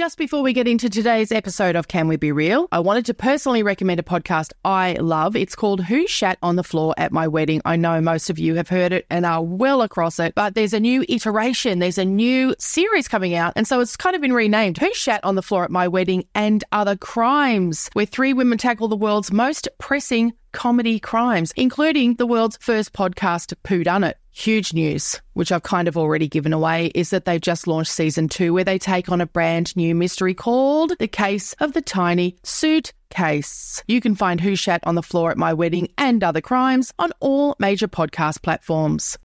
Just before we get into today's episode of Can We Be Real, I wanted to personally recommend a podcast I love. It's called Who Shat on the Floor at My Wedding. I know most of you have heard it and are well across it, but there's a new iteration, there's a new series coming out. And so it's kind of been renamed Who Shat on the Floor at My Wedding and Other Crimes, where three women tackle the world's most pressing comedy crimes, including the world's first podcast, Pooh Done It. Huge news, which I've kind of already given away, is that they've just launched season two, where they take on a brand new mystery called The Case of the Tiny Suitcase. You can find Who Shat on the Floor at My Wedding and Other Crimes on all major podcast platforms.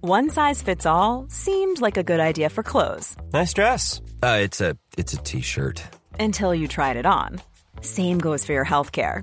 One size fits all seemed like a good idea for clothes Nice dress. Uh, it's a it's a t-shirt. until you tried it on. Same goes for your healthcare.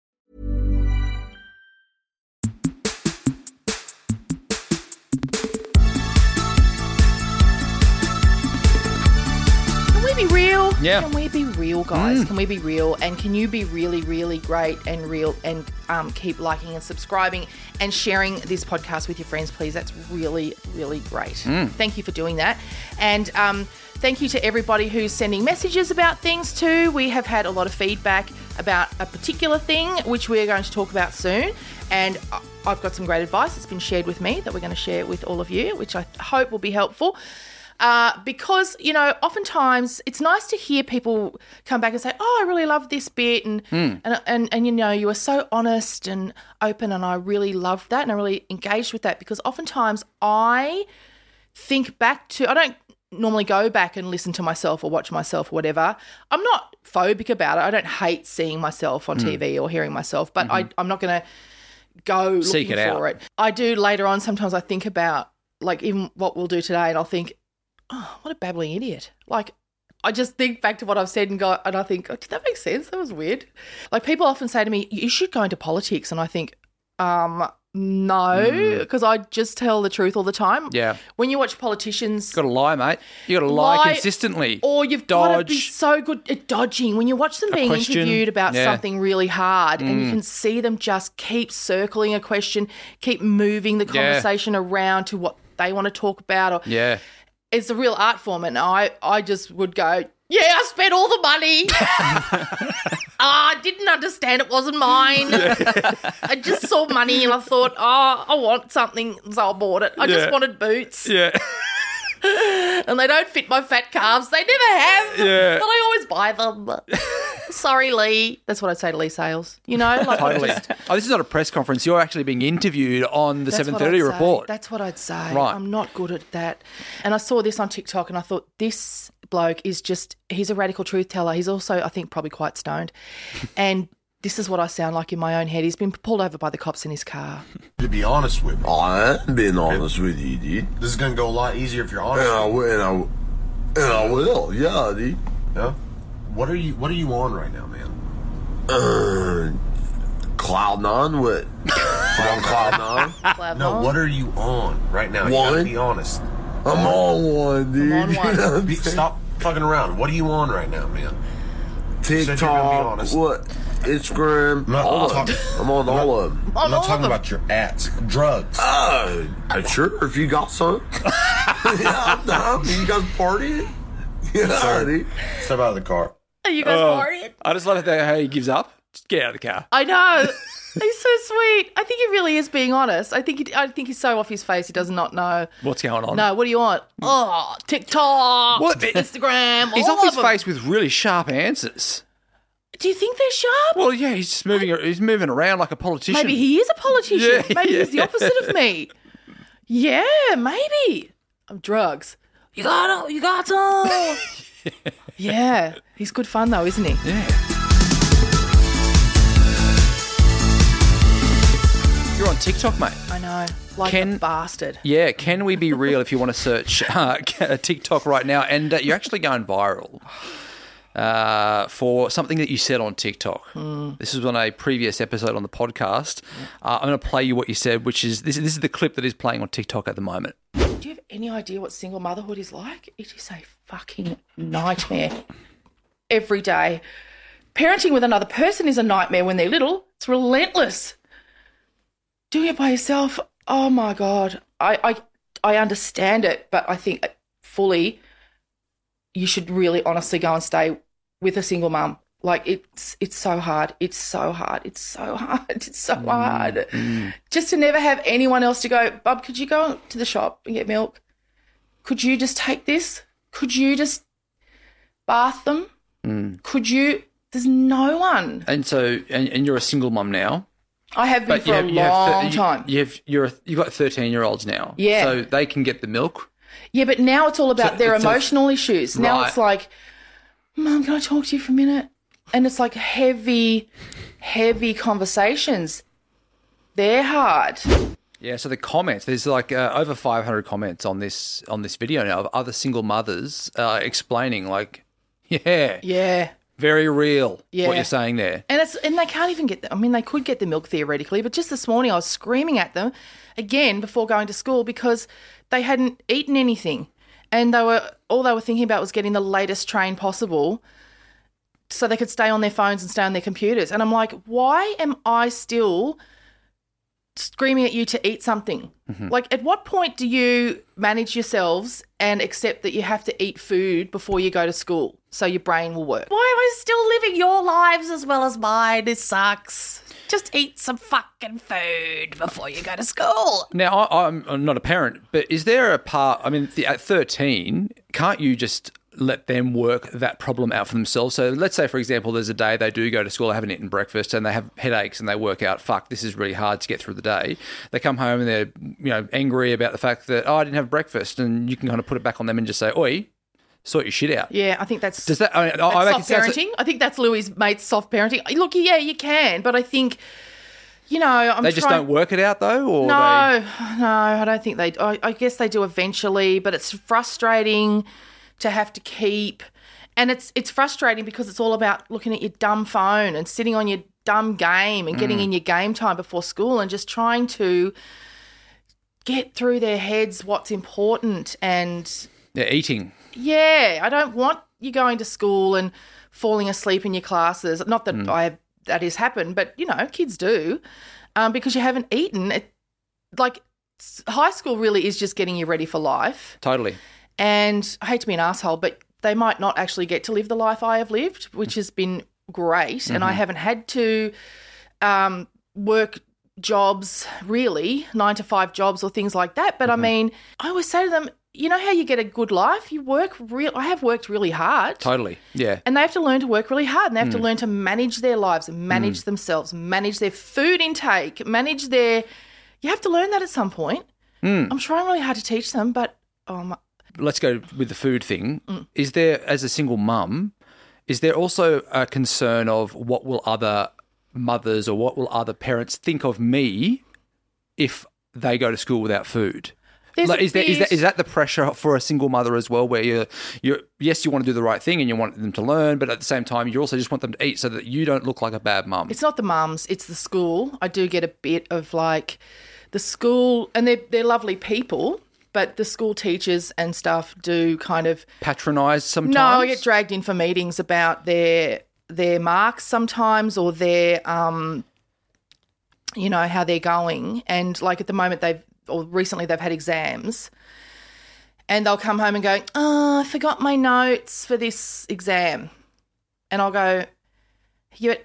Yeah. Can we be real, guys? Can we be real? And can you be really, really great and real and um, keep liking and subscribing and sharing this podcast with your friends, please? That's really, really great. Thank you for doing that. And um, thank you to everybody who's sending messages about things too. We have had a lot of feedback about a particular thing, which we're going to talk about soon. And I've got some great advice that's been shared with me that we're going to share with all of you, which I hope will be helpful uh, because you know oftentimes it's nice to hear people come back and say oh i really love this bit and, hmm. and and and you know you were so honest and open and i really loved that and i really engaged with that because oftentimes i think back to i don't normally go back and listen to myself or watch myself or whatever. I'm not phobic about it. I don't hate seeing myself on hmm. tv or hearing myself but I, mm-hmm. i'm not going to go Seek looking it for out. it. I do later on sometimes i think about like even what we'll do today and i'll think oh, what a babbling idiot. Like, I just think back to what I've said and go, and I think, oh, did that make sense? That was weird. Like, people often say to me, you should go into politics. And I think, um, no, because I just tell the truth all the time. Mm. Yeah. When you watch politicians, you Got to lie, mate. You got to lie, Lie consistently. or you've got to be so good at dodging when you watch them being interviewed about Yeah. Mm. something really hard and you can see them just keep circling a question, keep moving the Yeah. conversation around to what they want to talk about or Yeah. It's a real art form, and I I just would go, yeah, I spent all the money. Ah, I didn't understand it wasn't mine. I just saw money and I thought, oh, I want something, so I bought it. I Yeah. just wanted boots, Yeah. And they don't fit my fat calves. They never have, Yeah. but I always buy them. Sorry, Lee. That's what I'd say to Leigh Sales. You know, like Totally. just- oh, this is not a press conference. You're actually being interviewed on the 7:30 I'd say. report. That's what I'd say. Right. I'm not good at that. And I saw this on TikTok and I thought this bloke is just he's a radical truth teller. He's also I think probably quite stoned. and this is what I sound like in my own head. He's been pulled over by the cops in his car. To be honest with me, I am being honest with you, dude. this is gonna go a lot easier if you're And honest. I will, and I, will- and I will, yeah, dude. Yeah. What are you What are you on right now, man? Uh, cloud nine, what? On cloud nine. No. What are you on right now? You gotta One. be honest. I'm on one, dude. on one. You know what I'm Be, saying? stop fucking around. What are you on right now, man? said you're gonna be TikTok, honest. what? Instagram, not all of talking- I'm on all of them. I'm all not talking them. about your ads. Drugs. Uh, sure, if you got some. yeah, I'm down. You guys partying? Yeah, Sir. dude. Step out of the car. Are you guys Oh, worried? I just love how he gives up. Just get out of the car. I know. He's so sweet. I think he really is being honest. I think he, I think he's so off his face he does not know. What's going on? No, what do you want? Oh, TikTok, What? Instagram. He's all off his of 'em. face with really sharp answers. Do you think they're sharp? Well, yeah, he's just moving. He's moving around like a politician. Maybe he is a politician. Yeah, maybe he's the opposite of me. Yeah, maybe. I'm drugs. You got it. You got some. yeah, he's good fun though, isn't he? Yeah. You're on TikTok, mate. I know. Like Can- a bastard. Yeah, can we be real if you want to search uh, TikTok right now? And uh, you're actually going viral uh, for something that you said on TikTok. This was on a previous episode on the podcast. Uh, I'm going to play you what you said, which is this, this is the clip that is playing on TikTok at the moment. Do you have any idea what single motherhood is like? It is a fucking nightmare every day. Parenting with another person is a nightmare when they're little. It's relentless. Doing it by yourself, oh my god. I I, I understand it, but I think fully you should really honestly go and stay with a single mum. Like it's it's so hard. It's so hard. It's so hard. It's so mm, hard. Mm. Just to never have anyone else to go, Bub, could you go to the shop and get milk? Could you just take this? Could you just bath them? Mm. Could you? There's no one. And so, and, and you're a single mum now. I have been But for you a have, you have long thir- you- time. You have you're a, you've got 13 year olds now. Yeah. So they can get the milk. Yeah, but now it's all about So their it's a- emotional issues. Now Right. it's like, Mom, can I talk to you for a minute? And it's like heavy, heavy conversations. They're hard. Yeah, so the comments there's like uh, over 500 comments on this on this video now of other single mothers uh, explaining like, yeah, Yeah. Very real Yeah. what you're saying there. And it's and they can't even get. The, I mean, they could get the milk theoretically, but just this morning I was screaming at them again before going to school because they hadn't eaten anything, and they were all they were thinking about was getting the latest train possible, so they could stay on their phones and stay on their computers. And I'm like, why am I still screaming at you to eat something? Mm-hmm. Like, at what point do you manage yourselves and accept that you have to eat food before you go to school so your brain will work? Why am I still living your lives as well as mine? This sucks. Just eat some fucking food before you go to school. Now, I, I'm, I'm not a parent, but is there a part? I mean, at 13, can't you just let them work that problem out for themselves? So, let's say, for example, there's a day they do go to school, they haven't eaten breakfast, and they have headaches, and they work out, fuck, this is really hard to get through the day. They come home and they're, you know, angry about the fact that oh, I didn't have breakfast, and you can kind of put it back on them and just say, oi, sort your shit out. Yeah, I think that's Does that? I, mean, I- I That's make it soft parenting. I think that's Louis' mate's soft parenting. Look, yeah, you can, but I think, you know, I'm they just trying- don't work it out though, or No, they, no, I don't think they. I, I guess they do eventually, but it's frustrating to have to keep, and it's it's frustrating because it's all about looking at your dumb phone and sitting on your dumb game and Mm. getting in your game time before school and just trying to get through their heads what's important and they're eating. Yeah, I don't want you going to school and falling asleep in your classes. Not that I have that has happened, but you know, kids do um, because you haven't eaten. It, like high school really is just getting you ready for life. Totally. And I hate to be an asshole, but they might not actually get to live the life I have lived, which has been great. And I haven't had to um, work jobs really, nine to five jobs or things like that. But I mean, I always say to them, you know how you get a good life? You work real. I have worked really hard. Totally. Yeah. And they have to learn to work really hard and they have to mm. learn to manage their lives manage mm. themselves, manage their food intake, manage their. You have to learn that at some point. Mm. I'm trying really hard to teach them, but oh my, let's go with the food thing. Mm. Is there, as a single mum, is there also a concern of what will other mothers or what will other parents think of me if they go to school without food? Like, is, that, is, that, that the pressure for a single mother as well, where you're, you're, yes, you want to do the right thing and you want them to learn, but at the same time, you also just want them to eat so that you don't look like a bad mum? It's not the mums, it's the school. I do get a bit of like the school, and they're, they're lovely people, but the school teachers and stuff do kind of. patronise sometimes? No, I get dragged in for meetings about their their marks sometimes or their um you know how they're going and like at the moment they've or recently they've had exams and they'll come home and go oh i forgot my notes for this exam. And i'll go yeah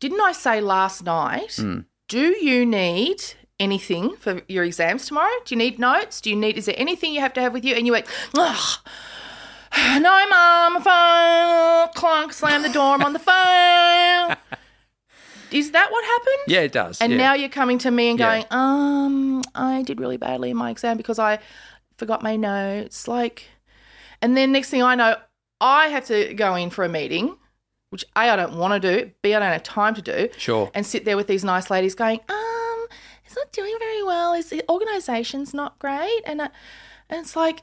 didn't i say last night hmm. do you need anything for your exams tomorrow? Do you need notes? Do you need is there anything you have to have with you? And you went no, mum, phone, clunk, slam the door, I'm on the phone. Is that what happened? Yeah, it does. And yeah. now you're coming to me and Yeah. going, um, I did really badly in my exam because I forgot my notes. Like, and then next thing I know, I have to go in for a meeting, which A, I don't want to do, B, I don't have time to do. Sure. And sit there with these nice ladies going, um, it's not doing very well. Is the organization's not great? And, uh, and it's like,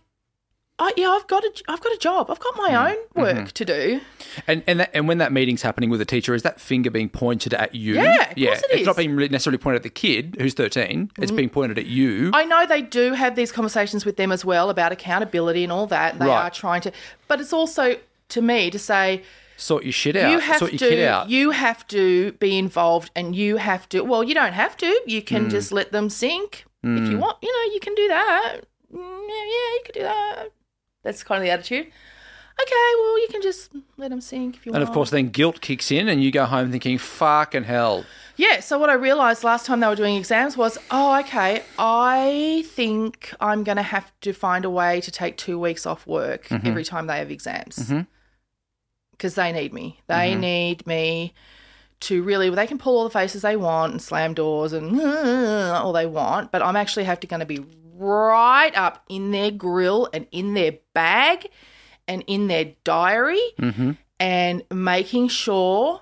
I, yeah, I've got a, I've got a job. I've got my Mm. own work Mm-hmm. to do. And and that, and when that meeting's happening with a teacher, is that finger being pointed at you? Yeah, of yeah. course it it's not being necessarily pointed at the kid who's thirteen. It's being pointed at you. I know they do have these conversations with them as well about accountability and all that. And they Right. are trying to, but it's also to me to say sort your shit out. you have sort your to, kid out. you have to be involved, and you have to. Well, you don't have to. You can Hmm. just let them sink if you want. You know, you can do that. Mm, Yeah, yeah, you could do that. That's kind of the attitude. Okay, well, you can just let them sink if you want. and of course, then guilt kicks in, and you go home thinking, "Fucking hell." Yeah, so what I realised last time they were doing exams was, oh, okay, I think I'm going to have to find a way to take two weeks off work Mm-hmm. every time they have exams. Because they need me. They Mm-hmm. need me to really, they can pull all the faces they want and slam doors and all they want, but I'm actually have to going to be right up in their grill and in their bag and in their diary Mm-hmm. and making sure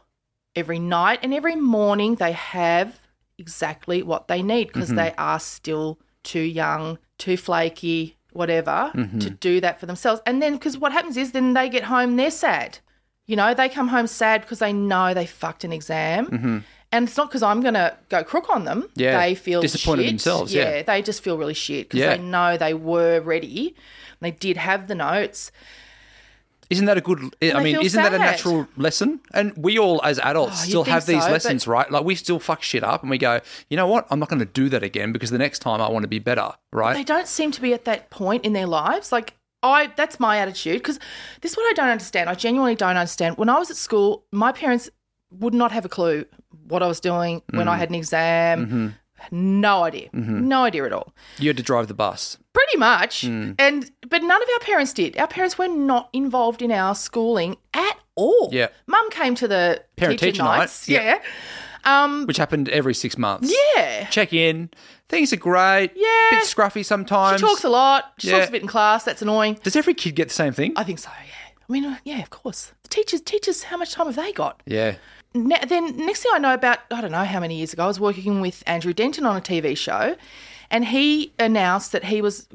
every night and every morning they have exactly what they need because mm-hmm. they are still too young, too flaky, whatever, to mm-hmm. do that for themselves. And then, because what happens is then they get home, they're sad. You know, they come home sad because they know they fucked an exam. Mm-hmm. And it's not because I'm going to go crook on them. Yeah, They feel disappointed shit. themselves, yeah. they just feel really shit because Yeah. they know they were ready. They did have the notes. Isn't that a good? I mean, isn't that a natural lesson? And we all, as adults, Oh, still have these so, lessons, right? Like we still fuck shit up, and we go, you know what? I'm not going to do that again because the next time I want to be better, right? they don't seem to be at that point in their lives. Like I, that's my attitude because this is what I don't understand. I genuinely don't understand. When I was at school, my parents would not have a clue what I was doing when Mm. I had an exam. Mm-hmm. No idea, no idea at all. you had to drive the bus. Pretty much, Hmm. and but none of our parents did. Our parents were not involved in our schooling at all. Yeah. mum came to the Parent teacher, night, nights. yeah. Yeah, um, which happened every six months. yeah. Check in. Things are great. Yeah. Bit scruffy sometimes. She talks a lot. She Yeah. talks a bit in class. That's annoying. Does every kid get the same thing? I think so. Yeah. I mean, uh, yeah, of course. The teachers, teachers, how much time have they got? yeah. Ne- then next thing I know about, I don't know how many years ago, I was working with Andrew Denton on a TV show, and he announced that he was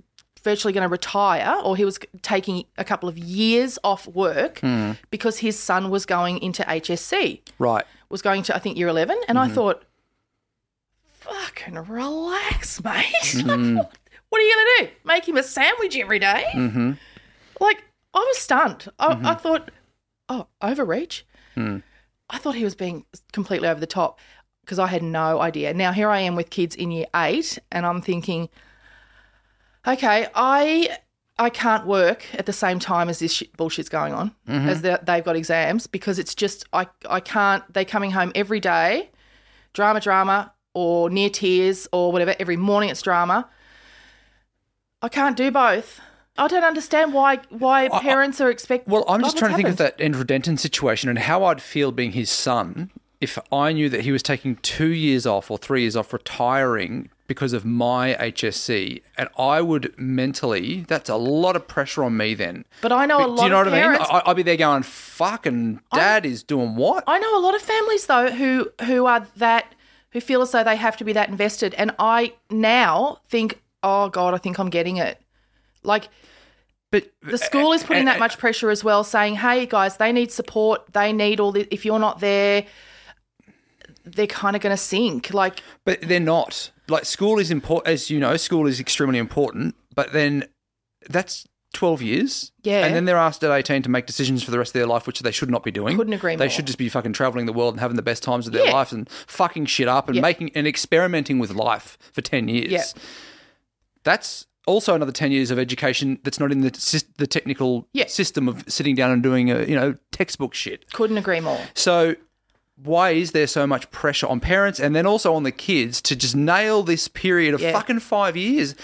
virtually going to retire, or he was taking a couple of years off work hmm. because his son was going into HSC, Right. was going to I think year eleven, and I mm-hmm. thought, fucking relax, mate. like, mm-hmm. what, are you going to do? Make him a sandwich every day? Mm-hmm. Like, I was stunned. I, I mm-hmm. thought, oh, overreach. Hmm. I thought he was being completely over the top because I had no idea. Now, here I am with kids in year eight, and I'm thinking, okay, I. I can't work at the same time as this shit bullshit's going on, mm-hmm. as they- they've got exams, because it's just I I can't. They're coming home every day, drama, drama, or near tears, or whatever. Every morning it's drama. I can't do both. I don't understand why why parents are expecting. Well, I'm just trying to think of that Andrew Denton situation and how I'd feel being his son if I knew that he was taking two years off or three years off retiring because of my HSC, and I would mentally, that's a lot of pressure on me then. But I know a lot. Do you know of what parents. I mean? I- I'd be there going, "Fucking dad is doing what?" I know a lot of families though who who are that who feel as though they have to be that invested, and I now think, oh God, I think I'm getting it. Like But the school is putting eh, that eh, much pressure as well, saying, hey guys, they need support, they need all this. If you're not there, they're kind of going to sink. Like But they're not. Like school is important, as you know. School is extremely important. But then that's twelve years. Yeah. And then they're asked at eighteen to make decisions for the rest of their life, which they should not be doing. Couldn't agree more. They more. should just be fucking traveling the world and having the best times of their Yeah. life and fucking shit up and Yeah. making and experimenting with life for ten years. Yeah. That's also another ten years of education that's not in the the technical Yeah. system of sitting down and doing a, you know textbook shit. couldn't agree more. So why is there so much pressure on parents and then also on the kids to just nail this period of Yeah. fucking five years?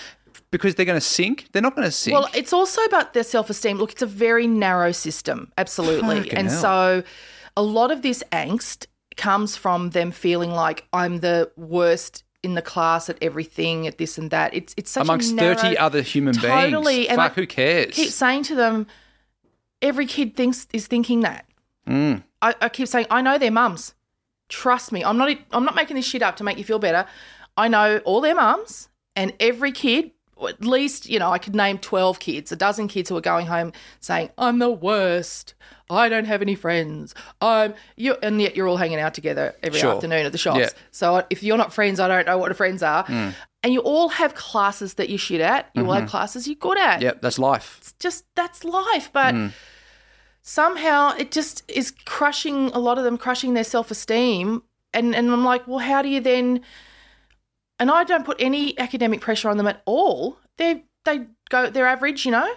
because they're going to sink. They're not going to sink. Well, it's also about their self esteem. Look, it's a very narrow system, absolutely. Fucking and hell. so a lot of this angst comes from them feeling like I'm the worst in the class at everything, at this and that. It's it's such amongst a narrow, thirty other human totally, beings. and Fuck, I who cares? keep saying to them, every kid thinks is thinking that. Mm. I, I keep saying, I know their mums. Trust me, I'm not. I'm not making this shit up to make you feel better. I know all their mums, and every kid, at least you know, I could name twelve kids, a dozen kids who are going home saying, "I'm the worst. I don't have any friends. I'm you," and yet you're all hanging out together every Sure. afternoon at the shops. Yeah. So if you're not friends, I don't know what friends are. Mm. And you all have classes that you shit at. You all have classes you're good at Yep, that's life. It's just that's life but Mm. somehow it just is crushing a lot of them crushing their self-esteem and and i'm like well how do you then and i don't put any academic pressure on them at all they they go they're average you know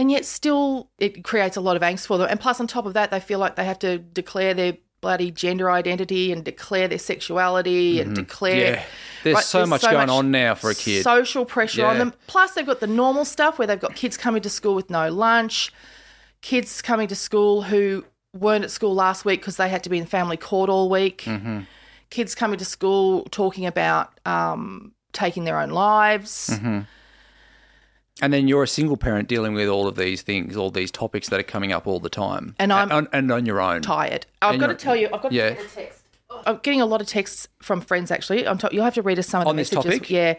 and yet still it creates a lot of angst for them and plus on top of that they feel like they have to declare their bloody gender identity and declare their sexuality and declare Mm-hmm. Yeah. There's Right, so much going on now for a kid. Social pressure on them. Plus, they've got the normal stuff where they've got kids coming to school with no lunch, kids coming to school who weren't at school last week because they had to be in family court all week, Mm-hmm. kids coming to school talking about um, taking their own lives. Mm-hmm. And then you're a single parent dealing with all of these things, all these topics that are coming up all the time, And I'm- on, and on your own. Tired. I've And got to tell you, I've got Yeah. to get a text. I'm getting a lot of texts from friends actually. I'm t- you'll have to read us some of the On this messages. topic? Yeah,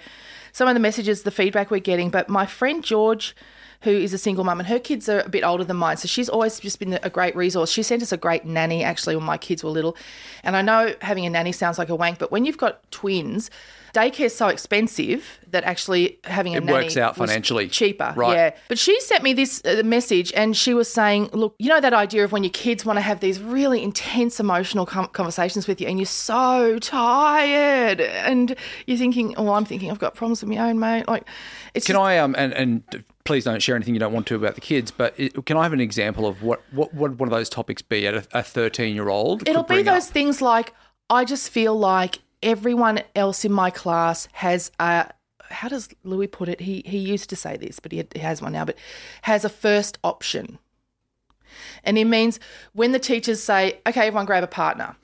some of the messages, the feedback we're getting. But my friend George, who is a single mum, and her kids are a bit older than mine, so she's always just been a great resource. She sent us a great nanny actually when my kids were little, and I know having a nanny sounds like a wank, but when you've got twins. Daycare's so expensive that actually having a It nanny works out financially. cheaper. Right. Yeah, but she sent me this uh, message and she was saying, look, you know that idea of when your kids want to have these really intense emotional com- conversations with you and you're so tired and you're thinking, oh, I'm thinking I've got problems with my own, mate. Like, it's Can just- I um and, and please don't share anything you don't want to about the kids, but it, can I have an example of what what what one of those topics be at a 13 year old? It'll be those things like, I just feel like everyone else in my class has a, how does Louis put it? He, he used to say this, but he, he has one now, but has a first option. And it means when the teachers say, okay, everyone grab a partner,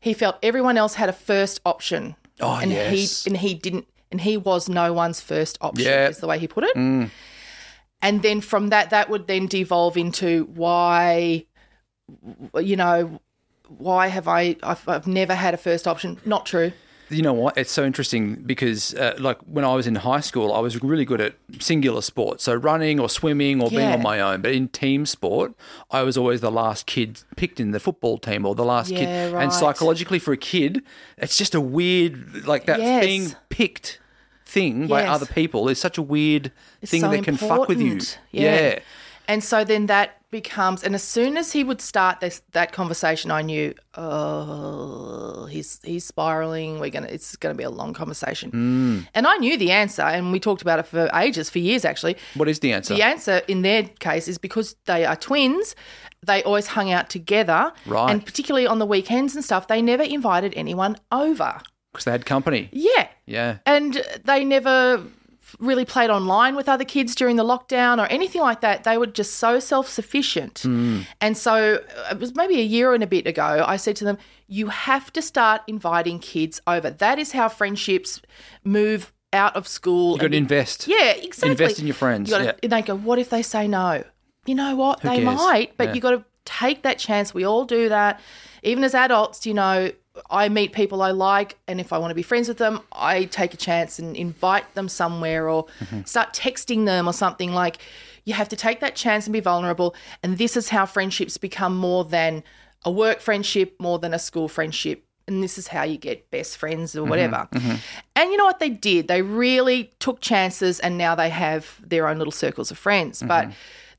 he felt everyone else had a first option. Oh, and yes. he and he didn't and he was no one's first option, Yeah. is the way he put it. Mm. And then from that that would then devolve into why you know, why have I I've, I've never had a first option? Not true. You know what? It's so interesting because, uh, like, when I was in high school, I was really good at singular sports, so running or swimming or being on my own. But in team sport, I was always the last kid picked in the football team or the last kid. Yeah, right. And psychologically, for a kid, it's just a weird, like that Yes. being picked thing by other people is such a weird It's thing so that can fuck with you. important. Yeah. And so then that becomes, and as soon as he would start this that conversation, I knew, oh, he's he's spiraling. We're gonna, it's gonna be a long conversation. Mm. And I knew the answer, and we talked about it for ages, for years actually. What is the answer? The answer in their case is because they are twins. They always hung out together, Right. And particularly on the weekends and stuff, they never invited anyone over. Because they had company. Yeah, Yeah. and they never really played online with other kids during the lockdown or anything like that. They were just so self sufficient. And so uh, it was maybe a year and a bit ago, I said to them, You have to start inviting kids over. That is how friendships move out of school. You've got to invest. Yeah, exactly. Invest in your friends, You gotta- yeah. And they go, What if they say no? You know what? Who they cares? might, but Yeah. you got to take that chance. We all do that. Even as adults, you know, I meet people I like, and if I want to be friends with them, I take a chance and invite them somewhere or Mm-hmm. start texting them or something. Like, you have to take that chance and be vulnerable. And this is how friendships become more than a work friendship, more than a school friendship. And this is how you get best friends Mm-hmm. or whatever. And you know what they did? They really took chances and now they have their own little circles of friends. Mm-hmm. But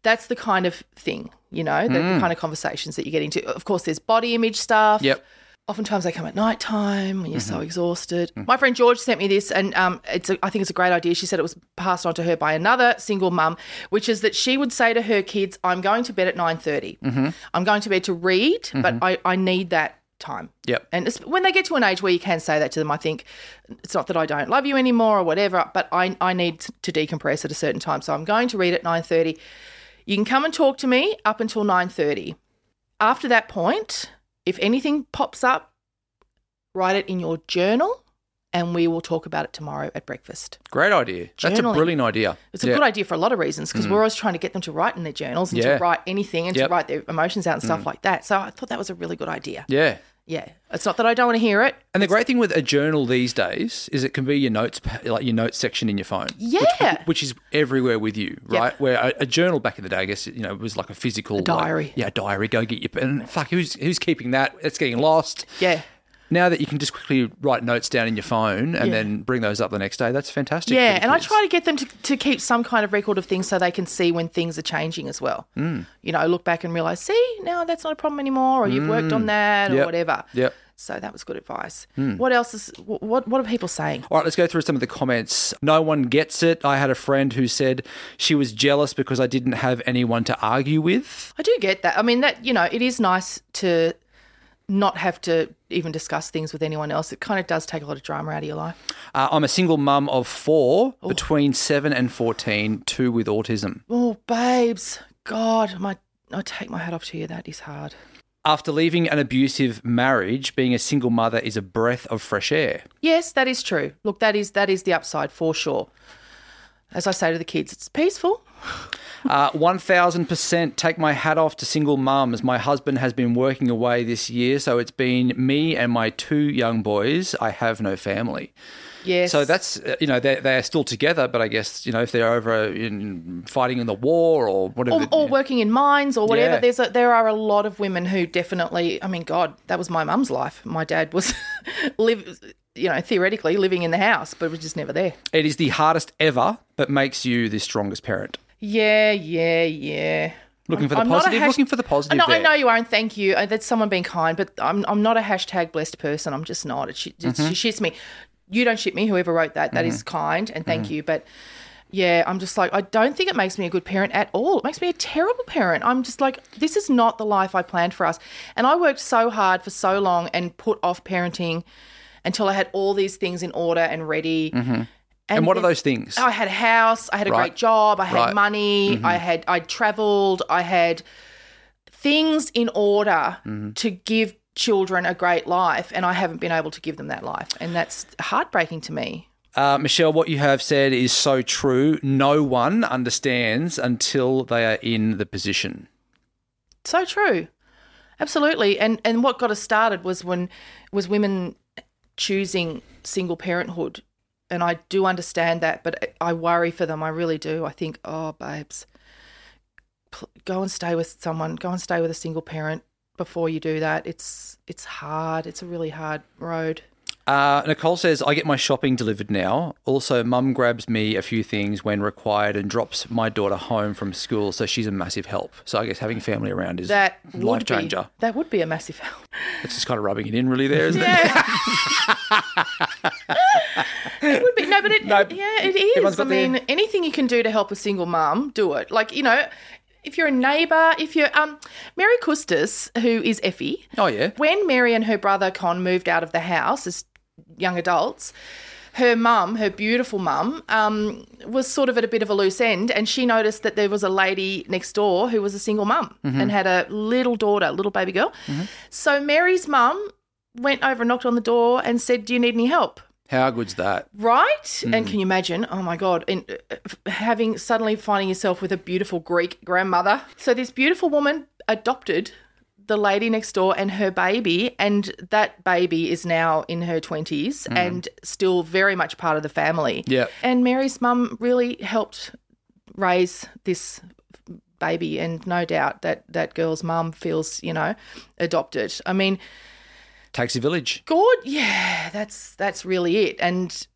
that's the kind of thing, you know, the, Mm. the kind of conversations that you get into. Of course, there's body image stuff. Yep. Oftentimes they come at night time when you're Mm-hmm. so exhausted. Mm. My friend George sent me this, and um, it's a, I think it's a great idea. She said it was passed on to her by another single mum, which is that she would say to her kids, "I'm going to bed at nine Mm-hmm. I'm going to bed to read, but I, I need that time. Yep. And it's, when they get to an age where you can say that to them, I think it's not that I don't love you anymore or whatever, but I, I need to decompress at a certain time. So I'm going to read at 9.30. You can come and talk to me up until 9.30. After that point, if anything pops up, write it in your journal and we will talk about it tomorrow at breakfast. Great idea. That's a brilliant idea. It's a Yeah. Mm. good idea for a lot of reasons because we're always trying to get them to write in their journals and Yeah. to write anything and Yep. Mm. to write their emotions out and stuff like that. So I thought that was a really good idea. Yeah. Yeah. It's not that I don't want to hear it. And the great thing with a journal these days is it can be your notes, like your notes section in your phone. Yeah. Which, which is everywhere with you, Yep. right? Where a, a journal back in the day, I guess, you know, it was like a physical like- diary. yeah, diary. Go get your pen. Fuck, who's who's keeping that? It's getting lost. Yeah. Now that you can just quickly write notes down in your phone and Yeah. then bring those up the next day, that's fantastic. Yeah, and I try to get them to, to keep some kind of record of things so they can see when things are changing as well. Mm. You know, look back and realize, see, now that's not a problem anymore, or you've worked on that, or Mm. Whatever. Yep. So that was good advice. What else is? What What are people saying? All right, let's go through some of the comments. No one gets it. I had a friend who said she was jealous because I didn't have anyone to argue with. I do get that. I mean, that you know, it is nice to not have to even discuss things with anyone else. It kind of does take a lot of drama out of your life. Uh, I'm a single mum of four, between seven and 14, two with autism. Oh, babes, God, my I take my hat off to you. That is hard. After leaving an abusive marriage, being a single mother is a breath of fresh air. Yes, that is true. Look, that is that is the upside for sure. As I say to the kids, it's peaceful. Uh, 1000% take my hat off to single mums. My husband has been working away this year, so it's been me and my two young boys. I have no family. Yes. So that's, uh, you know, they're, they're still together, but I guess, you know, if they're over in fighting in the war or whatever. or, or working in mines or whatever. Yeah. There's a, there are a lot of women who definitely. I mean, God, that was my mum's life. My dad was live, you know, theoretically living in the house, but was just never there. It is the hardest ever, but makes you the strongest parent. Yeah, yeah, yeah. Looking for the I'm positive, hash- looking for the positive No, I know you are, and thank you. Uh, That's someone being kind, but I'm I'm not a hashtag blessed person. I'm just not. It, sh- it Mm-hmm. she shits me. You don't shit me. Whoever wrote that, that is kind, and Mm-hmm. thank you. But yeah, I'm just like I don't think it makes me a good parent at all. It makes me a terrible parent. I'm just like this is not the life I planned for us, and I worked so hard for so long and put off parenting until I had all these things in order and ready. Mm-hmm. And what are those things? I had a house, I had a Right. great job, I had Right. Mm-hmm. money, I had I traveled, I had things in order Mm-hmm. to give children a great life and I haven't been able to give them that life and that's heartbreaking to me. Uh, Meshel, what you have said is so true. No one understands until they are in the position. So true. Absolutely. And and what got us started was when was women choosing single parenthood. And I do understand that, but I worry for them. I really do. I think, oh, babes, go and stay with someone. Go and stay with a single parent before you do that. It's it's hard. It's a really hard road. Uh, Nicole says, I get my shopping delivered now. Also, mum grabs me a few things when required and drops my daughter home from school. So she's a massive help. So I guess having family around is That life changer. be that would be a massive help. It's just kind of rubbing it in, really, there, isn't? Yeah. it would be no, but it No, yeah, it is. I got their- mean, anything you can do to help a single mum, do it. Like you know, if you're a neighbour, if you're um Mary Coustas, who is Effie. Oh, yeah. When Mary and her brother Con moved out of the house as young adults. Her mum, her beautiful mum, um, was sort of at a bit of a loose end, and she noticed that there was a lady next door who was a single mum Mm-hmm. and had a little daughter, little baby girl. So Mary's mum went over and knocked on the door and said, "Do you need any help?" How good's that? Right? And can you imagine? Oh my God, in, uh, having suddenly finding yourself with a beautiful Greek grandmother. So this beautiful woman adopted the lady next door and her baby, and that baby is now in her 20s and still very much part of the family. Yeah. And Mary's mum really helped raise this baby, and no doubt that that girl's mum feels, you know, adopted. I mean, Takes a village. good yeah that's that's really it and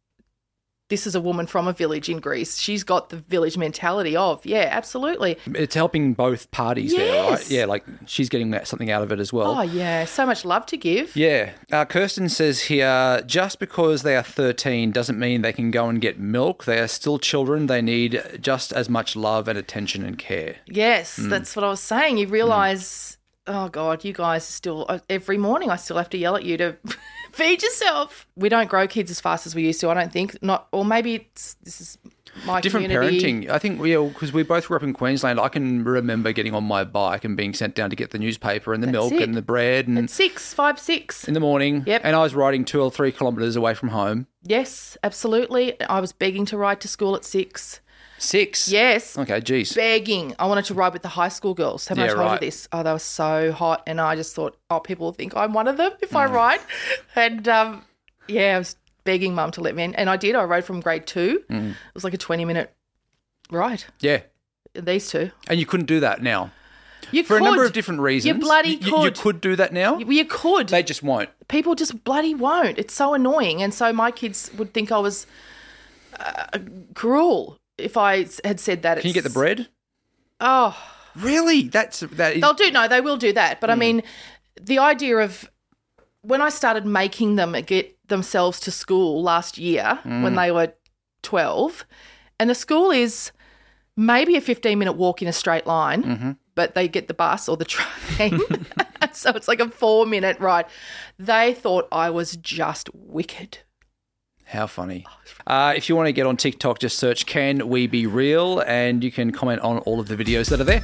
this is a woman from a village in greece she's got the village mentality of yeah absolutely It's helping both parties there, right? Yeah, like she's getting something out of it as well. oh yeah so much love to give Yeah. Uh, Kirsten says here just because they are 13 doesn't mean they can go and get milk. They are still children. They need just as much love and attention and care. yes Mm. that's what i was saying you realize oh god, you guys still uh, every morning I still have to yell at you to feed yourself. We don't grow kids as fast as we used to. I don't think. Not, or maybe it's this is my Different community. parenting. I think we all because we both grew up in Queensland. I can remember getting on my bike and being sent down to get the newspaper and the milk it. and the bread and At six, five, six. in the morning. Yep. And I was riding two or three kilometres away from home. Yes, absolutely. I was begging to ride to school at six. Six. Yes. Okay. Geez. Begging. I wanted to ride with the high school girls. Haven't I Yeah, told right. you this? Oh, they were so hot. And I just thought, oh, people will think I'm one of them if. I ride. And um, yeah, I was begging mum to let me in. And I did. I rode from grade two. Mm. It was like a 20 minute ride. Yeah. These two. And you couldn't do that now You for could. a number of different reasons. You bloody You- you, could. could do that now. You, you could. They just won't. people just bloody won't. It's so annoying. And so my kids would think I was uh, cruel if I had said that. Can you get the bread? Oh, Really? That's that is. they'll do. No, they will do that. Hmm. But I mean, the idea of when I started making them get themselves to school last year Hmm. when they were 12, and the school is maybe a 15 minute walk in a straight line, Mm-hmm. but they get the bus or the train. so it's like a four minute ride. They thought I was just wicked. How funny. Uh, if you want to get on TikTok, just search Can We Be Real and you can comment on all of the videos that are there.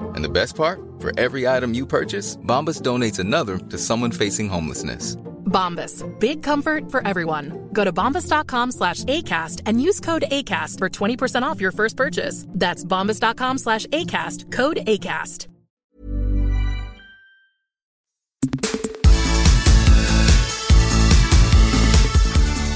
And the best part? For every item you purchase, Bombas donates another to someone facing homelessness. Bombas. Big comfort for everyone. Go to bombas.com slash ACAST and use code ACAST for 20% off your first purchase. That's bombas.com slash ACAST. Code ACAST.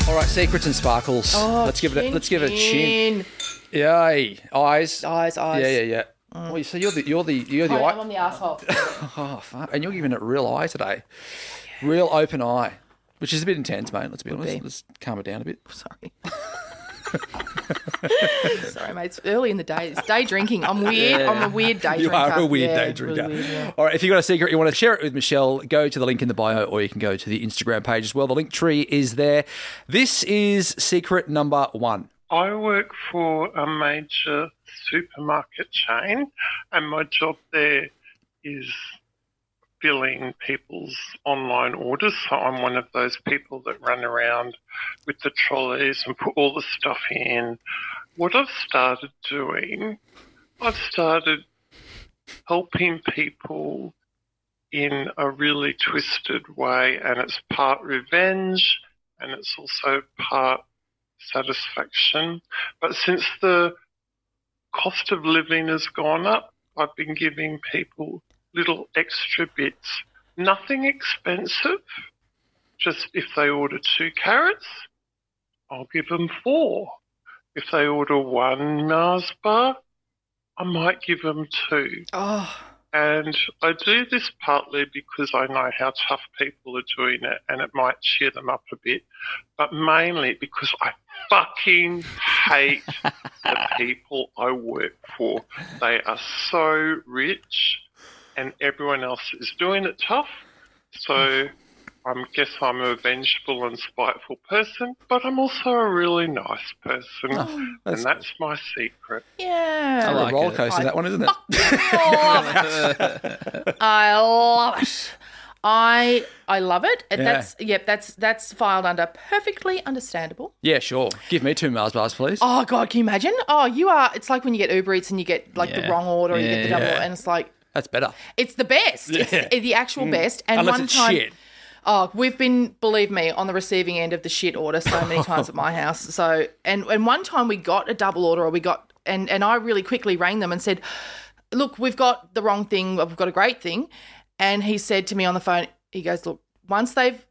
All right, secrets and sparkles. Oh, let's give it. A, let's give it a chin. chin. Yay! Eyes. Eyes, eyes. Yeah, yeah, yeah. Oh, so you're the you're the you're the Hi, eye. I'm on the asshole. Oh, fuck. and you're giving it real eye today. Real open eye, which is a bit intense, mate. Let's be honest. be. Let's calm it down a bit. Sorry. Sorry, mate. It's early in the day. It's day drinking. I'm weird. I'm a weird day You drinker. are a weird Yeah, day drinker. really weird, yeah. All right, if you've got a secret you want to share it with Meshel, go to the link in the bio or you can go to the Instagram page as well. The link tree is there. This is secret number one. I work for a major supermarket chain, and my job there is filling people's online orders. So I'm one of those people that run around with the trolleys and put all the stuff in. What I've started doing, I've started helping people in a really twisted way, and it's part revenge and it's also part satisfaction. But since the cost of living has gone up, I've been giving people little extra bits. Nothing expensive. Just if they order two carrots, I'll give them four. If they order one Mars bar, I might give them two. Oh, And I do this partly because I know how tough people are doing it and it might cheer them up a bit, but mainly because I fucking hate the people I work for. They are so rich and everyone else is doing it tough. So I guess I'm a vengeful and spiteful person, but I'm also a really nice person. Oh, and that's my secret. yeah. I like roller it. coaster, that one, isn't it? I love it. I I love it. And Yeah. That's yep. That's that's filed under perfectly understandable. yeah, sure. Give me two Mars bars, please. Oh God, can you imagine? Oh, you are. It's like when you get Uber Eats and you get like Yeah. the wrong order, or you get the Yeah. double, and it's like That's better. it's the best. Yeah. It's the actual mm. best. And Unless one it's time, shit. Oh, we've been, believe me, on the receiving end of the shit order so many times at my house. So, and and one time we got a double order, or we got, and and I really quickly rang them and said, "Look, we've got the wrong thing. We've got a great thing." And he said to me on the phone, he goes, "Look, once they've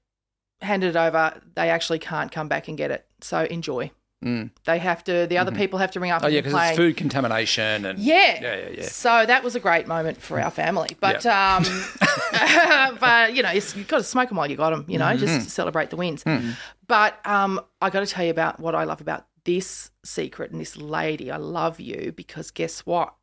handed it over, they actually can't come back and get it. So enjoy. Mm. They have to. The other people have to ring up. Oh yeah, because it's food contamination and Yeah. yeah, yeah, yeah. So that was a great moment for our family. But um, but you know, it's, you've got to smoke them while you got them. You know, Mm-hmm. just to celebrate the wins. Mm. But um, I got to tell you about what I love about this secret and this lady. I love you because guess what?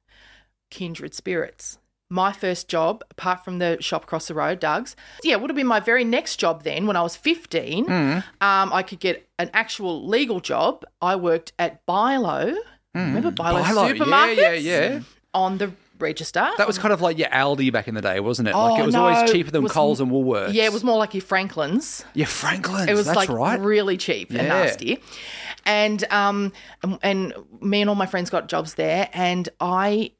Kindred spirits. My first job, apart from the shop across the road, Doug's, yeah, it would have been my very next job then when I was 15. Mm. Um, I could get an actual legal job. I worked at Bilo. Remember Bilo, Mm. Bilo, yeah, supermarkets? yeah, yeah. On the register. That was kind of like your Aldi back in the day, wasn't it? Oh, like it was no, always cheaper than Coles and Woolworths. Yeah, it was more like your Franklin's. Yeah, Franklin's. It was like right. really cheap and nasty. And um and me and all my friends got jobs there and I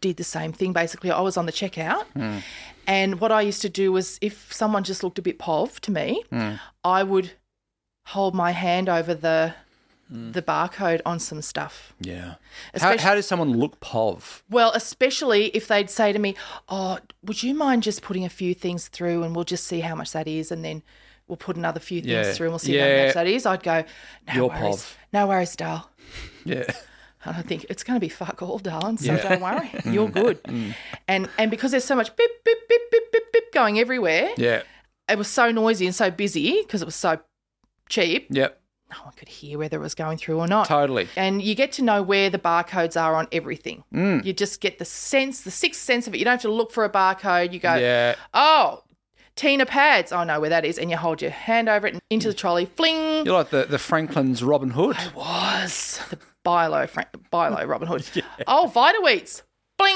did the same thing basically. I was on the checkout Hmm. and what I used to do was if someone just looked a bit pov to me, Hmm. I would hold my hand over the Hmm. the barcode on some stuff. Yeah. How, Especially- how does someone look pov? Well, especially if they'd say to me, "Oh, would you mind just putting a few things through, and we'll just see how much that is, and then we'll put another few things Yeah. through, and we'll see Yeah. how much that is." I'd go, "No You're worries, pov. no worries, doll." Yeah. And I think it's going to be fuck all, darling. So Yeah. Mm. don't worry, you're good. And and because there's so much beep beep beep beep beep beep going everywhere, Yeah. it was so noisy and so busy because it was so cheap. Yep. No one could hear whether it was going through or not. Totally. And you get to know where the barcodes are on everything. Mm. You just get the sense, the sixth sense of it. You don't have to look for a barcode. You go, Yeah. oh, Tena pads. I know where that is. And you hold your hand over it and into the trolley. Fling. You're like the, the Franklin's Robin Hood. I was the Bilo, Frank, Bilo Robin Hood. Oh, Vita-Weats. Bling,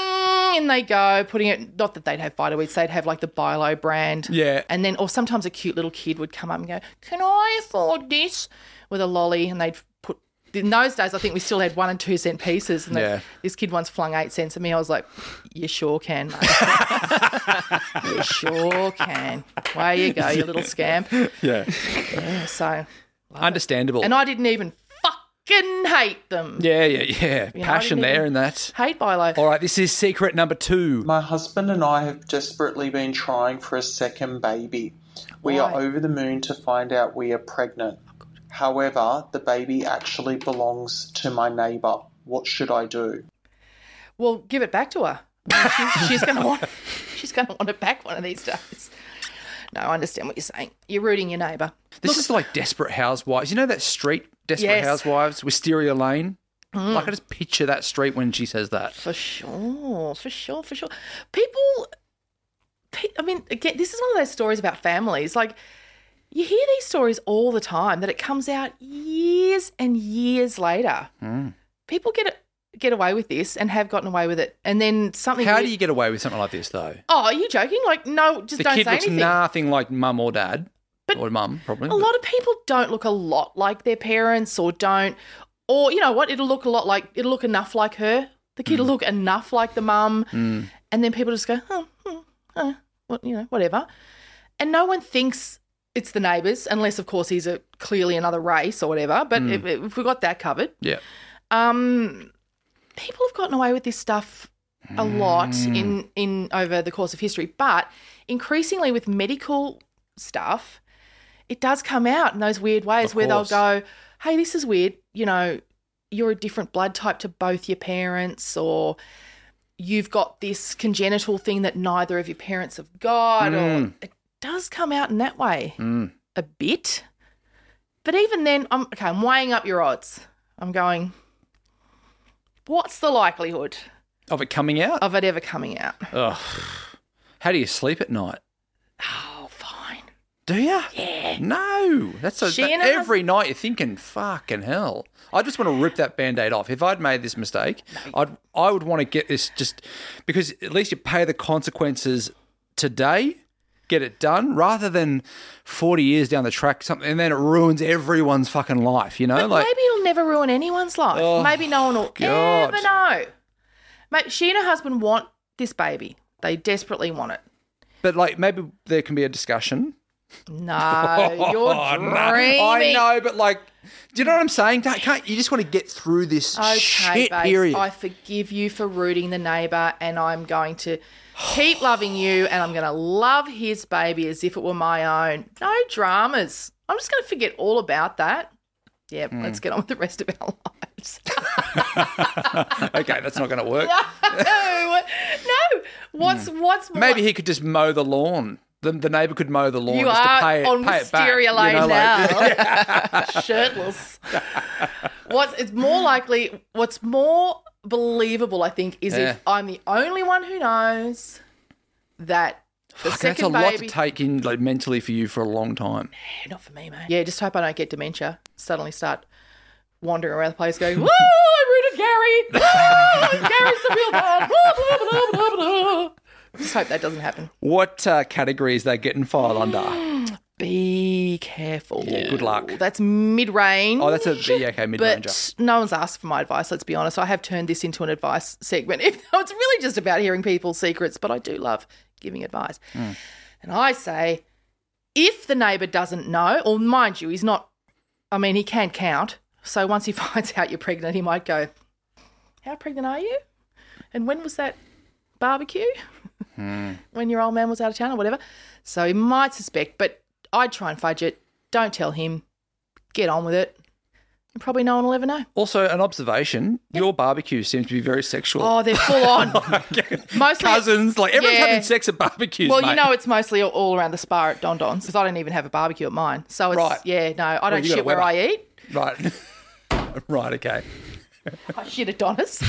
and they go, putting it. Not that they'd have Vita-Weats, they'd have like the Bilo brand. Yeah. And then, or sometimes a cute little kid would come up and go, "Can I afford this?" with a lolly, and they'd put. In those days, I think we still had one and two cent pieces, and Yeah. this kid once flung eight cents at me. I was like, "You sure can, mate. you sure can. Way you go, you little scamp." Yeah. Yeah, so, Understandable. and I didn't even fucking hate them. yeah, yeah, yeah. You know, Passion didn't there even- and that. Hate by life. All right, this is secret number two. My husband and I have desperately been trying for a second baby. We are over the moon to find out we are pregnant. Oh, However, the baby actually belongs to my neighbour. What should I do? Well, give it back to her. She's, she's going to want. She's going to want it back one of these days. No, I understand what you're saying. You're rooting your neighbour. This is like Desperate Housewives. You know that street, Desperate Yes. Housewives, Wisteria Lane? Mm. Like, I just picture that street when she says that. For sure, for sure, for sure. People, pe- I mean, again, this is one of those stories about families. Like, you hear these stories all the time that it comes out years and years later. Mm. People get get away with this and have gotten away with it, and then something. How weird- do you get away with something like this, though? Oh, are you joking? Like, no, just the don't kid say looks anything. nothing like mum or dad. Or mum, probably. A lot of people don't look a lot like their parents or don't or you know what, it'll look a lot like it'll look enough like her. The kid will look enough like the mum. Mm. And then people just go, oh, what you know, whatever. And no one thinks it's the neighbours, unless of course he's a clearly another race or whatever. But Mm. if, if we got that covered, Yeah. um, people have gotten away with this stuff a lot Mm. in in over the course of history, but increasingly with medical stuff, it does come out in those weird ways Of where they'll go, "Hey, this is weird. You know, you're a different blood type to both your parents, or you've got this congenital thing that neither of your parents have got." Or Mm. it does come out in that way Mm. a bit. But even then, I'm okay. I'm weighing up your odds. I'm going. What's the likelihood Of it coming out? of it ever coming out? Ugh. How do you sleep at night? Do you? Yeah. No. That's a, that- every night you're thinking, fucking hell. I just want to rip that band-aid off. If I'd made this mistake, I'd I would want to get this just because at least you pay the consequences today, get it done, rather than forty years down the track something and then it ruins everyone's fucking life, you know? But like maybe it'll never ruin anyone's life. Oh, maybe no one will God. ever know. Mate, she and her husband want this baby. They desperately want it. But like maybe there can be a discussion. No, you're Oh, dreaming. no. I know, but like, do you know what I'm saying? Don't- Can't you just want to get through this Okay, shit babes, period? I forgive you for rooting the neighbour, and I'm going to keep loving you, and I'm going to love his baby as if it were my own. No dramas. I'm just going to forget all about that. Yeah, Hmm. let's get on with the rest of our lives. okay, that's not going to work. no, no. What's what's more, Hmm. Maybe he could just mow the lawn. The, the neighbour could mow the lawn you just to pay it, on pay it back. You Lane know, like- now, shirtless. What's it's more likely? What's more believable, I think, is Yeah. if I'm the only one who knows that the Fuck, that's a second lot to take in like mentally for you for a long time. Not for me, mate. Yeah, just hope I don't get dementia. Suddenly start wandering around the place going, "Woo! I rooted Gary. Woo! Gary's the real man." Blah, blah, blah, blah, blah. Just hope that doesn't happen. What uh, category is that getting filed under? Be careful. Yeah. Good luck. That's mid range. Oh, that's a yeah, okay, mid ranger. But no one's asked for my advice, let's be honest. I have turned this into an advice segment. Even though it's really just about hearing people's secrets, but I do love giving advice. Hmm. And I say, if the neighbour doesn't know, or mind you, he's not, I mean, he can count. So once he finds out you're pregnant, he might go, How pregnant are you? And when was that barbecue? Hmm. when your old man was out of town or whatever. So he might suspect, but I'd try and fudge it. Don't tell him. Get on with it. And probably no one will ever know. Also, an observation: your barbecue seems to be very sexual. Oh, they're full on. Mostly Cousins, like everyone's Yeah. having sex at barbecues. Well, mate. you know, it's mostly all- around the spa at Don Don's because I don't even have a barbecue at mine. So it's Right. yeah, no, I don't a shit where I eat. right, right, okay. I shit at Donna's.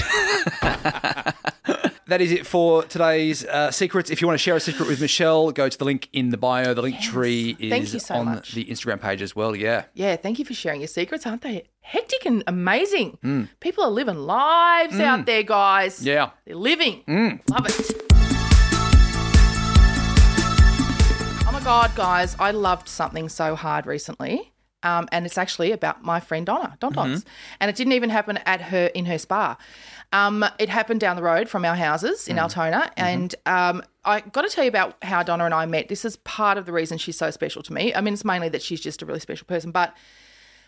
That is it for today's uh, secrets. If you want to share a secret with Meshel, go to the link in the bio. The link tree is so on much. the Instagram page as well. Yeah. yeah, thank you for sharing your secrets, aren't they? Hectic and amazing. Mm. People are living lives out there, guys. Yeah. They're living. Mm. Love it. Oh my God, guys, I loved something so hard recently. Um, and it's actually about my friend Donna, Don Don's. And it didn't even happen at her in her spa. Um, it happened down the road from our houses in Altona. And um, I got to tell you about how Donna and I met. This is part of the reason she's so special to me. I mean, it's mainly that she's just a really special person, but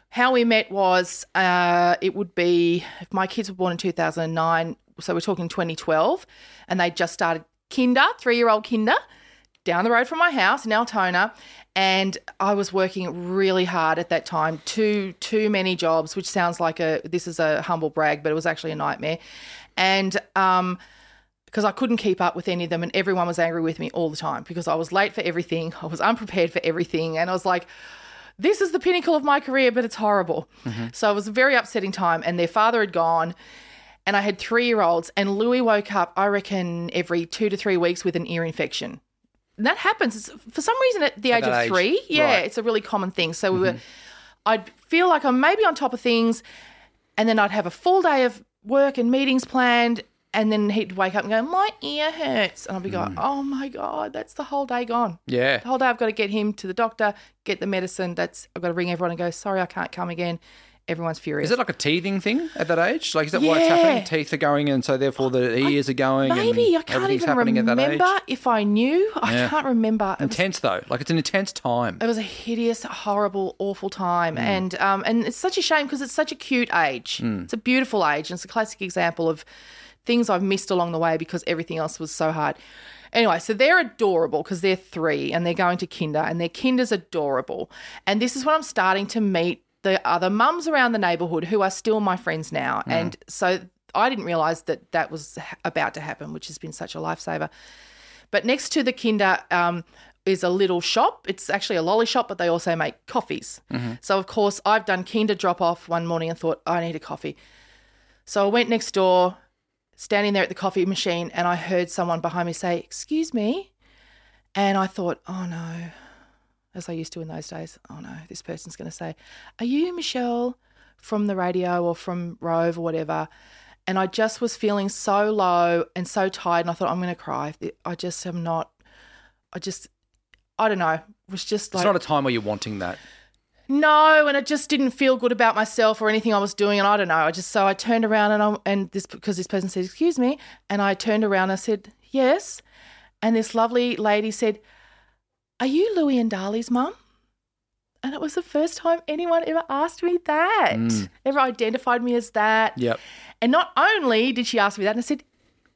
how we met was uh, it would be if my kids were born in 2009 so we're talking 2012 and they just started kinder three-year-old kinder down the road from my house in altona and i was working really hard at that time too too many jobs which sounds like a this is a humble brag but it was actually a nightmare and um because I couldn't keep up with any of them, and everyone was angry with me all the time because I was late for everything. I was unprepared for everything, and I was like, this is the pinnacle of my career, but it's horrible. So it was a very upsetting time. And their father had gone, and I had three year olds, and Louis woke up, I reckon, every two to three weeks with an ear infection. And that happens It's- for some reason at the At age of age, three. Yeah, right. it's a really common thing. So we were, mm-hmm. I'd feel like I'm maybe on top of things, and then I'd have a full day of work and meetings planned. And then he'd wake up and go, My ear hurts. And I'd be going, mm. Oh my God, that's the whole day gone. Yeah. The whole day I've got to get him to the doctor, get the medicine. That's I've got to ring everyone and go, sorry, I can't come again. Everyone's furious. Is it like a teething thing at that age? Like, is that why it's happening? Teeth are going, and so therefore the ears are going. Maybe I can't even remember at that age. if I knew. I Yeah. can't remember. It was, Intense though, like it's an intense time. it was a hideous, horrible, awful time, and um, and it's such a shame because it's such a cute age. Mm. It's a beautiful age, and it's a classic example of things I've missed along the way because everything else was so hard. Anyway, so they're adorable because they're three and they're going to kinder, and their kinder's adorable. And this is when I'm starting to meet the other mums around the neighbourhood who are still my friends now. And so I didn't realise that that was about to happen, which has been such a lifesaver. But next to the kinder um, is a little shop. It's actually a lolly shop, but they also make coffees. So, of course, I've done kinder drop off one morning and thought, I need a coffee. So I went next door, standing there at the coffee machine, and I heard someone behind me say, Excuse me. And I thought, Oh no, as I used to in those days, oh no, this person's going to say, Are you Meshel from the radio or from Rove or whatever? And I just was feeling so low and so tired, and I thought, I'm going to cry. I just am not, I just, I don't know, it was just like. it's not a time where you're wanting that. No, and I just didn't feel good about myself or anything I was doing, and I don't know. I just so I turned around and I and this because this person said, "Excuse me," and I turned around and I said, "Yes," and this lovely lady said, Are you Louie and Dali's mum? And it was the first time anyone ever asked me that, Mm. ever identified me as that. Yep. And not only did she ask me that, and I said,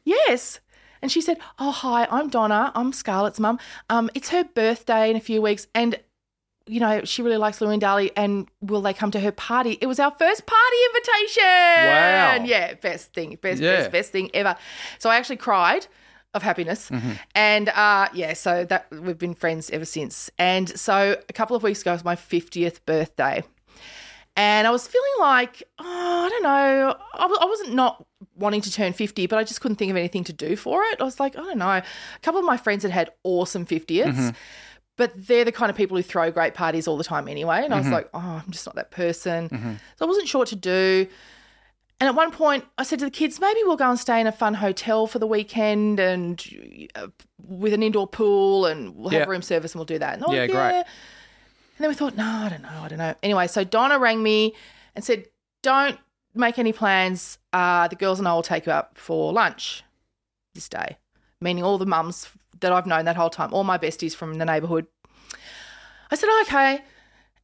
yes. And she said, oh, hi, I'm Donna. I'm Scarlett's mum. Um, it's her birthday in a few weeks. And, you know, she really likes Louie and Dali. And will they come to her party? It was our first party invitation. Wow. Yeah, best thing, best, Yeah. best, best thing ever. So I actually cried of happiness. Mm-hmm. And uh, yeah, so that we've been friends ever since. And so a couple of weeks ago was my 50th birthday. And I was feeling like, oh, I don't know. I, w- I wasn't not wanting to turn 50, but I just couldn't think of anything to do for it. I was like, I don't know. A couple of my friends had had awesome 50ths, but they're the kind of people who throw great parties all the time anyway. And I was like, oh, I'm just not that person. So I wasn't sure what to do. And at one point, I said to the kids, maybe we'll go and stay in a fun hotel for the weekend and uh, with an indoor pool and we'll have Yeah. room service and we'll do that. And Yeah, great. And then we thought, no, I don't know, I don't know. Anyway, so Donna rang me and said, don't make any plans. Uh, the girls and I will take you out for lunch this day, meaning all the mums that I've known that whole time, all my besties from the neighbourhood. I said, okay.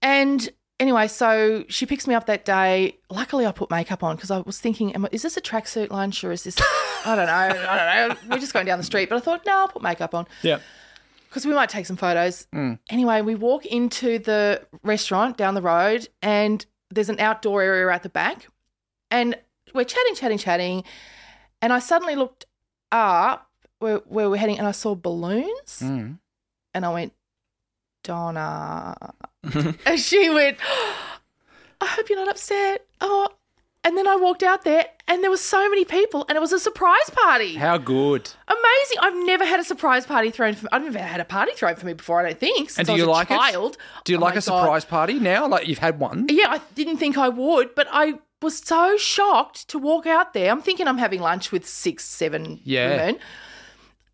And anyway, so she picks me up that day. Luckily, I put makeup on because I was thinking, is this a tracksuit lunch or is this, I don't know, I don't know. We're just going down the street. But I thought, no, I'll put makeup on Yeah. because we might take some photos. Mm. Anyway, we walk into the restaurant down the road, and there's an outdoor area at the back, and we're chatting, chatting, chatting, and I suddenly looked up where, where we're heading, and I saw balloons, Mm. and I went, Donna, and she went, I hope you're not upset. Oh. And then I walked out there, and there were so many people, and it was a surprise party. How good. Amazing! I've never had a surprise party thrown for. I've never had a party thrown for me before. I don't think. And do I was you a like child. it? Do you Oh like a God. surprise party now? Like you've had one? Yeah, I didn't think I would, but I was so shocked to walk out there. I'm thinking I'm having lunch with six, seven Yeah. women.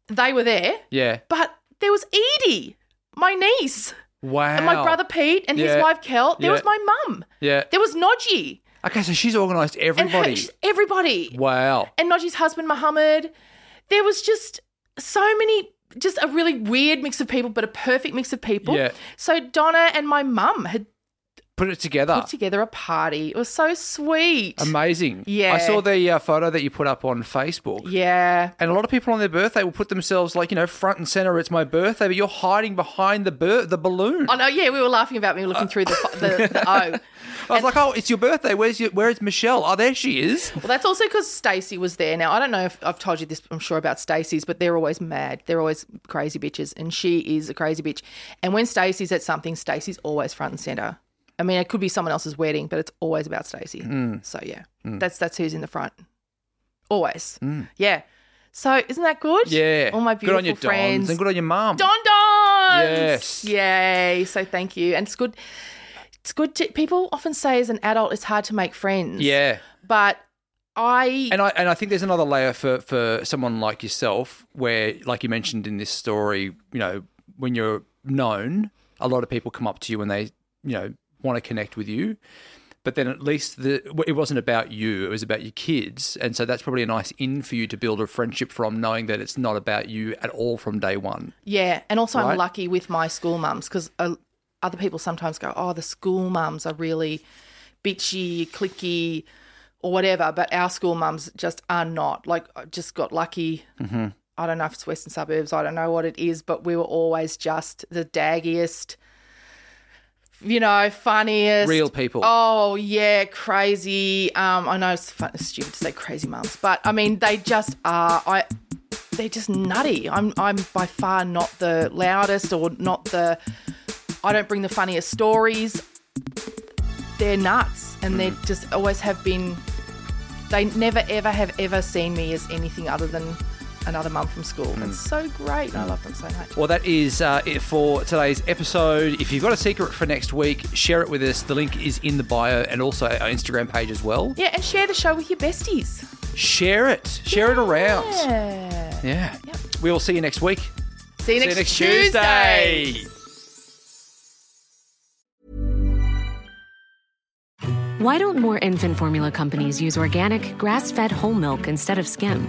They were there, Yeah. but there was Edie, my niece, Wow. and my brother Pete, and Yeah. his wife Kel. There Yeah. was my mum. Yeah. There was Nodgy. Okay, so she's organised And her- everybody. everybody. wow. and Nodgy's husband Muhammad. There was just so many, just a really weird mix of people, but a perfect mix of people. Yeah. So Donna and my mum had Put it together. put together a party. It was so sweet. Amazing. Yeah. I saw the uh, photo that you put up on Facebook. Yeah. And a lot of people on their birthday will put themselves like, you know, front and center. It's my birthday, but you're hiding behind the the balloon. Oh, no, Yeah, we were laughing about me looking through the the, the O. I was like, oh, it's your birthday. Where's your, where is Meshel? Oh, there she is. Well, that's also because Stacey was there. Now, I don't know if I've told you this, I'm sure about Stacey's, but they're always mad. They're always crazy bitches, and she is a crazy bitch. And when Stacey's at something, Stacey's always front and center. I mean, it could be someone else's wedding, but it's always about Stacey. Mm. So yeah, that's that's who's in the front. Always. Yeah. So isn't that good? Mm. Yeah. All my Good on beautiful your friends. dons and good on your mum. Don Dons. Yes. Yay. So thank you. And it's good. It's good to people often say as an adult it's hard to make friends. Yeah. But I And I and I think there's another layer for for someone like yourself, where, like you mentioned in this story, you know, when you're known, a lot of people come up to you and they, you know, want to connect with you. But then at least the it wasn't about you; it was about your kids, and so that's probably a nice in for you to build a friendship from, knowing that it's not about you at all from day one. Yeah, and also Right. I'm lucky with my school mums because uh, other people sometimes go, "Oh, the school mums are really bitchy, clicky, or whatever," but our school mums just are not. Like, I just got lucky. Mm-hmm. I don't know if it's Western suburbs. I don't know what it is, but we were always just the daggiest, you know, funniest, Real people. Oh yeah, crazy. Um, I know it's, fun, stupid to say crazy mums, but I mean they just are. I they're just nutty. I'm I'm by far not the loudest or not the. I don't bring the funniest stories. They're nuts, and they just always have been. They never ever have ever seen me as anything other than another mum from school. It's so great. I love them so much. Well, that is uh, it for today's episode. If you've got a secret for next week, share it with us. The link is in the bio and also our Instagram page as well. Yeah, and share the show with your besties. Share it. Share it around. Yeah. Yeah. We will see you next week. See you See next, you next Tuesday. Tuesday. Why don't more infant formula companies use organic, grass fed whole milk instead of skim?